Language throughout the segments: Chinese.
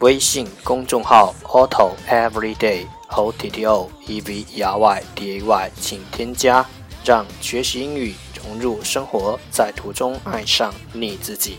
微信公众号 Auto Everyday O T T O E V E R Y D A Y，请添加，让学习英语融入生活，在途中爱上你自己。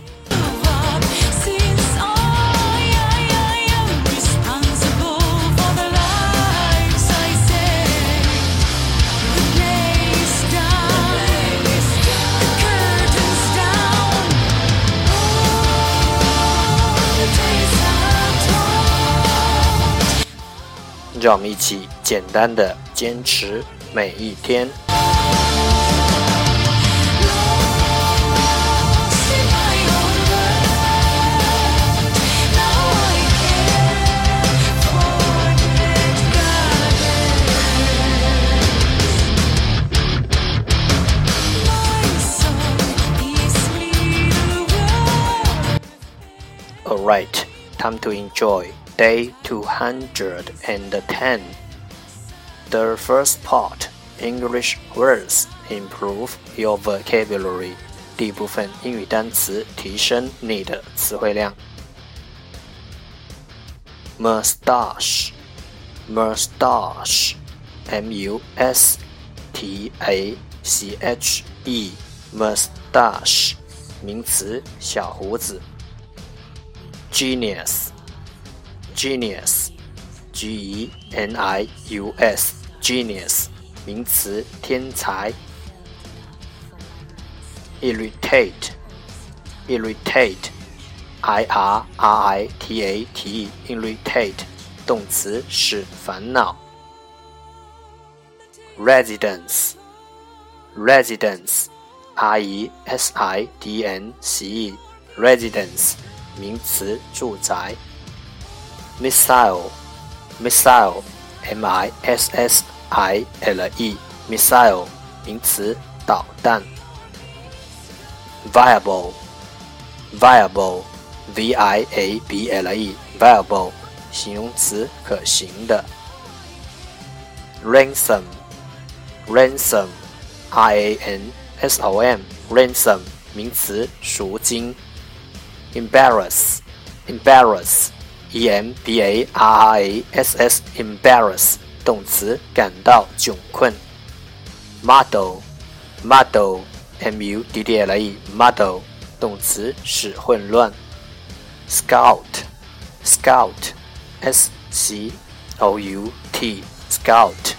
让我们一起简单的坚持每一天。Alright, time to enjoy. Day 210. The first part English words improve your vocabulary. 第一部分英语单词提升你的词汇量。Mustache, mustache, M-U-S-T-A-C-H-E, mustache, 名词，小胡子。Genius. Genius，G E N I U S，Genius，名词，天才。Irritate，Irritate，I R R I T A T E，Irritate，动词，使烦恼。Residence，Residence，R E S I D N C E，Residence，名词，住宅。Missile missile m i s s i l e missile 名词导弹 viable viable v i a b l e viable 形容词可行的 ransom ransom r a n s o m ransom 名词赎金 embarrass embarrass e m b a r r a s s embarrass 动词感到窘困。muddle muddle m u d d l e muddle 动词使混乱。scout scout s c o u t scout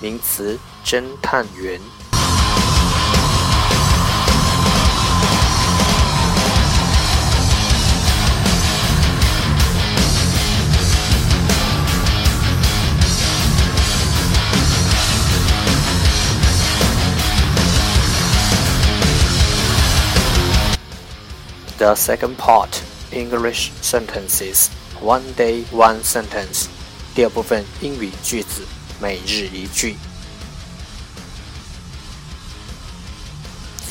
名词侦探员。The second part English sentences one day one sentence 第二部分英语句子每日一句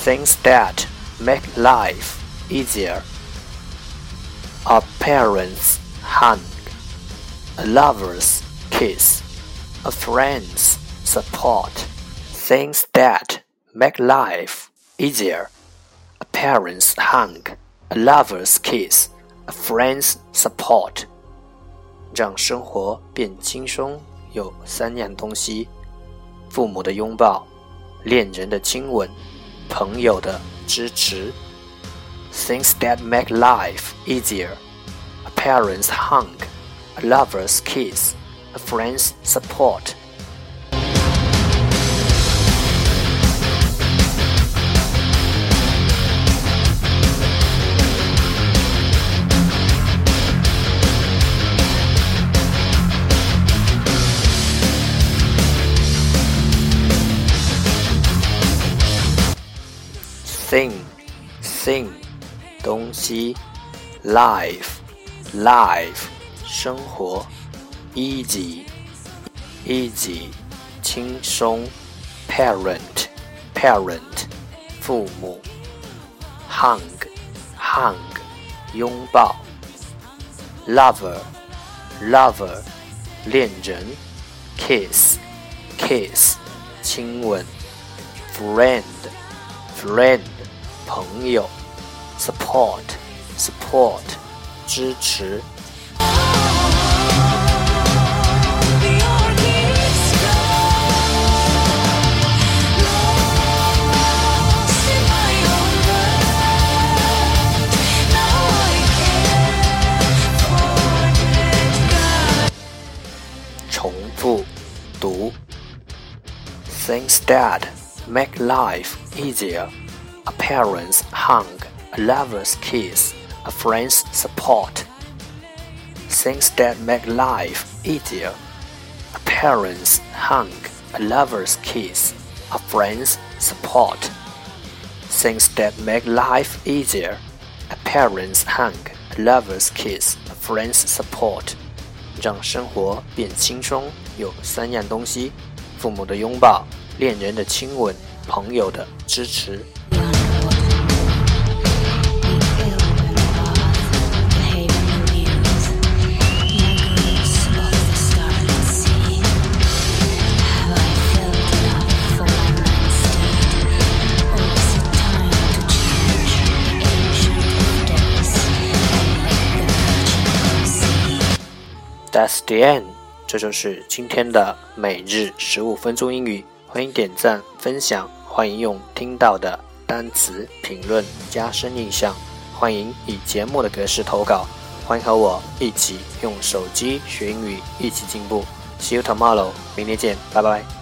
Things that make life easier a parent's hug, a lover's kiss, a friend's support. Things that make life easier. A parent's hug, a lover's kiss, a friend's support，让生活变轻松有三样东西：父母的拥抱、恋人的亲吻、朋友的支持。Things that make life easier: a parent's hug, a lover's kiss, a friend's support. thing，thing，东西；life，life，生活；easy，easy，轻松；parent，parent，父母；hug，hug，拥抱；lover，lover，恋人；kiss，kiss，亲吻；friend ；friend，friend。朋友，support support 支持。重复读。Things that make life easier a parent's hug, a lover's kiss, a friend's support. Things that make life easier. A parent's hug, a lover's kiss, a friend's support. Things that make life easier. A parent's hug, a lover's kiss, a friend's support. 让生活变轻松，有三样东西：父母的拥抱、恋人的亲吻、 朋友的支持。That's the end，这就是今天的每日十五分钟英语。欢迎点赞分享，欢迎用听到的单词评论加深印象，欢迎以节目的格式投稿，欢迎和我一起用手机学英语，一起进步。See you tomorrow，明天见，拜拜。